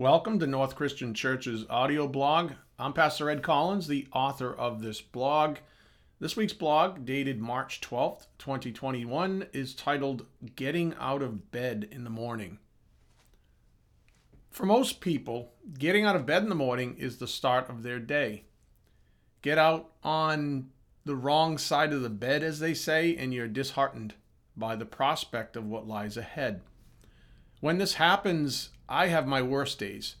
Welcome to North Christian Church's audio blog. I'm Pastor Ed Collins, the author of this blog. This week's blog, dated March 12th, 2021, is titled Getting Out of Bed in the Morning. For most people, getting out of bed in the morning is the start of their day. Get out on the wrong side of the bed, as they say, and you're disheartened by the prospect of what lies ahead. When this happens, I have my worst days,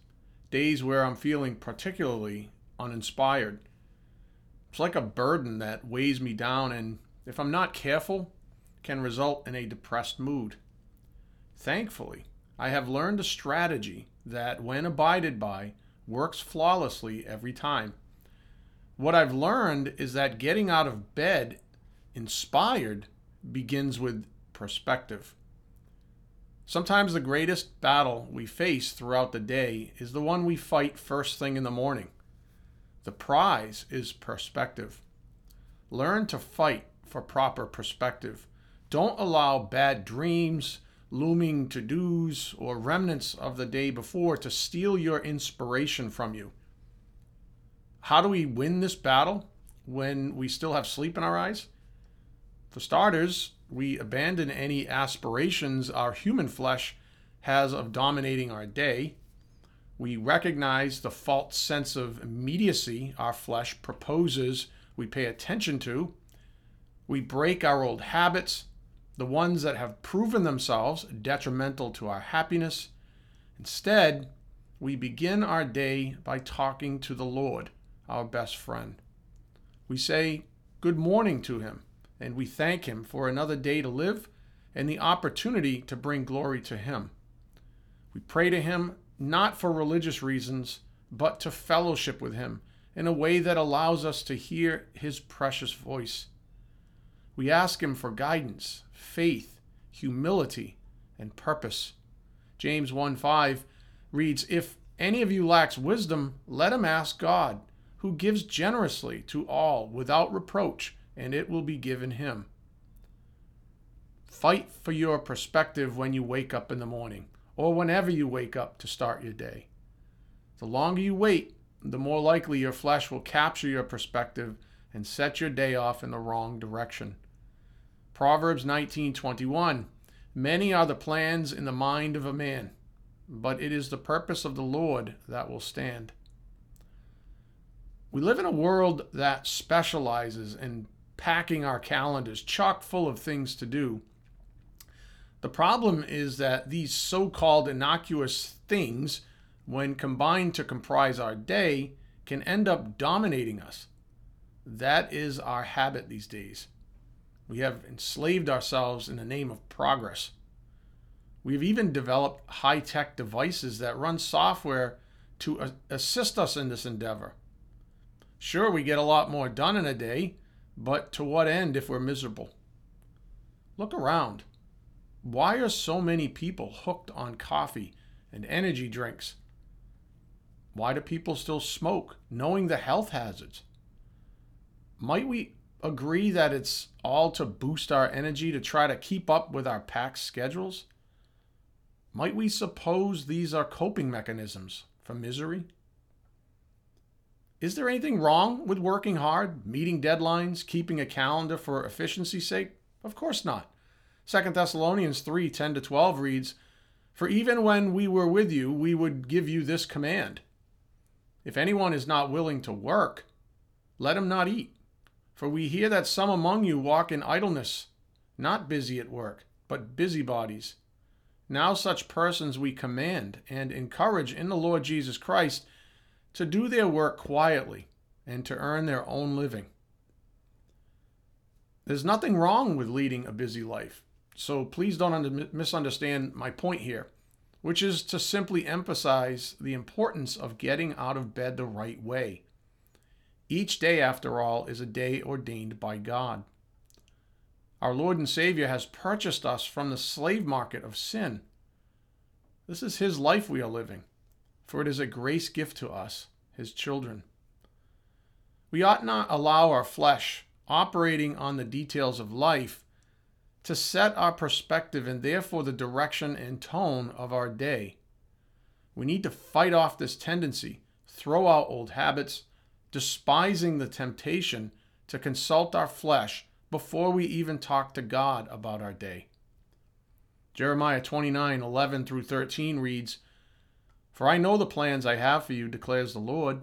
days where I'm feeling particularly uninspired. It's like a burden that weighs me down, and if I'm not careful, can result in a depressed mood. Thankfully, I have learned a strategy that, when abided by, works flawlessly every time. What I've learned is that getting out of bed inspired begins with perspective. Sometimes the greatest battle we face throughout the day is the one we fight first thing in the morning. The prize is perspective. Learn to fight for proper perspective. Don't allow bad dreams, looming to dos, or remnants of the day before to steal your inspiration from you. How do we win this battle when we still have sleep in our eyes? For starters, we abandon any aspirations our human flesh has of dominating our day. We recognize the false sense of immediacy our flesh proposes we pay attention to. We break our old habits, the ones that have proven themselves detrimental to our happiness. Instead, we begin our day by talking to the Lord, our best friend. We say good morning to him and we thank Him for another day to live and the opportunity to bring glory to Him. We pray to Him not for religious reasons, but to fellowship with Him in a way that allows us to hear His precious voice. We ask Him for guidance, faith, humility, and purpose. James 1 5 reads, If any of you lacks wisdom, let him ask God, who gives generously to all without reproach and it will be given him. Fight for your perspective when you wake up in the morning or whenever you wake up to start your day. The longer you wait, the more likely your flesh will capture your perspective and set your day off in the wrong direction. Proverbs 19:21 Many are the plans in the mind of a man, but it is the purpose of the Lord that will stand. We live in a world that specializes in packing our calendars chock full of things to do. The problem is that these so called innocuous things, when combined to comprise our day, can end up dominating us. That is our habit these days. We have enslaved ourselves in the name of progress. We've even developed high tech devices that run software to assist us in this endeavor. Sure, we get a lot more done in a day, but to what end if we're miserable? Look around. Why are so many people hooked on coffee and energy drinks? Why do people still smoke, knowing the health hazards? Might we agree that it's all to boost our energy to try to keep up with our packed schedules? Might we suppose these are coping mechanisms for misery? Is there anything wrong with working hard, meeting deadlines, keeping a calendar for efficiency's sake? Of course not. 2 Thessalonians 3 10 to 12 reads, For even when we were with you, we would give you this command If anyone is not willing to work, let him not eat. For we hear that some among you walk in idleness, not busy at work, but busybodies. Now such persons we command and encourage in the Lord Jesus Christ to do their work quietly and to earn their own living. There's nothing wrong with leading a busy life, so please don't under- misunderstand my point here, which is to simply emphasize the importance of getting out of bed the right way. Each day, after all, is a day ordained by God. Our Lord and Savior has purchased us from the slave market of sin. This is His life we are living for it is a grace gift to us, his children. We ought not allow our flesh, operating on the details of life, to set our perspective and therefore the direction and tone of our day. We need to fight off this tendency, throw out old habits, despising the temptation to consult our flesh before we even talk to God about our day. Jeremiah 29 11 through 13 reads, For I know the plans I have for you, declares the Lord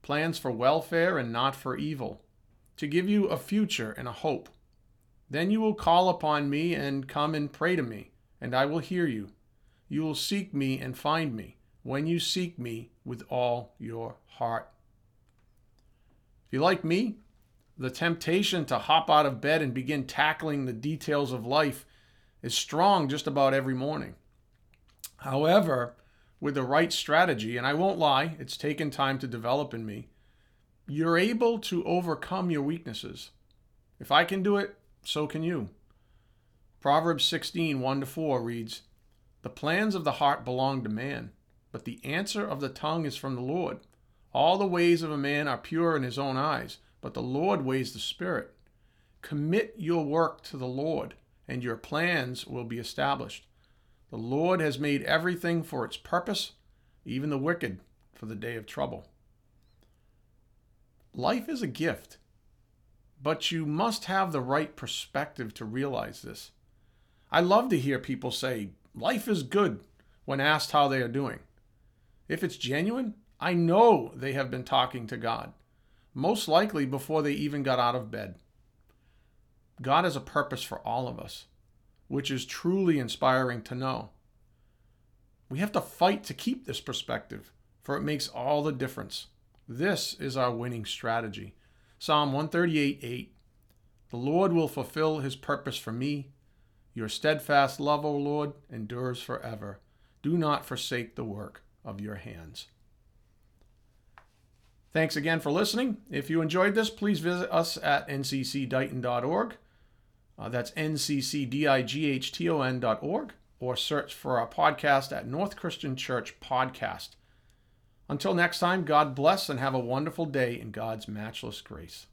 plans for welfare and not for evil, to give you a future and a hope. Then you will call upon me and come and pray to me, and I will hear you. You will seek me and find me when you seek me with all your heart. If you like me, the temptation to hop out of bed and begin tackling the details of life is strong just about every morning. However, with the right strategy, and I won't lie, it's taken time to develop in me, you're able to overcome your weaknesses. If I can do it, so can you. Proverbs 16, 1 to 4 reads, The plans of the heart belong to man, but the answer of the tongue is from the Lord. All the ways of a man are pure in his own eyes, but the Lord weighs the spirit. Commit your work to the Lord, and your plans will be established. The Lord has made everything for its purpose, even the wicked for the day of trouble. Life is a gift, but you must have the right perspective to realize this. I love to hear people say, Life is good, when asked how they are doing. If it's genuine, I know they have been talking to God, most likely before they even got out of bed. God has a purpose for all of us, which is truly inspiring to know. We have to fight to keep this perspective, for it makes all the difference. This is our winning strategy. Psalm 138 8. The Lord will fulfill his purpose for me. Your steadfast love, O Lord, endures forever. Do not forsake the work of your hands. Thanks again for listening. If you enjoyed this, please visit us at nccdighton.org. Uh, that's nccdighton.org, or search for our podcast at North Christian Church Podcast. Until next time, God bless and have a wonderful day in God's matchless grace.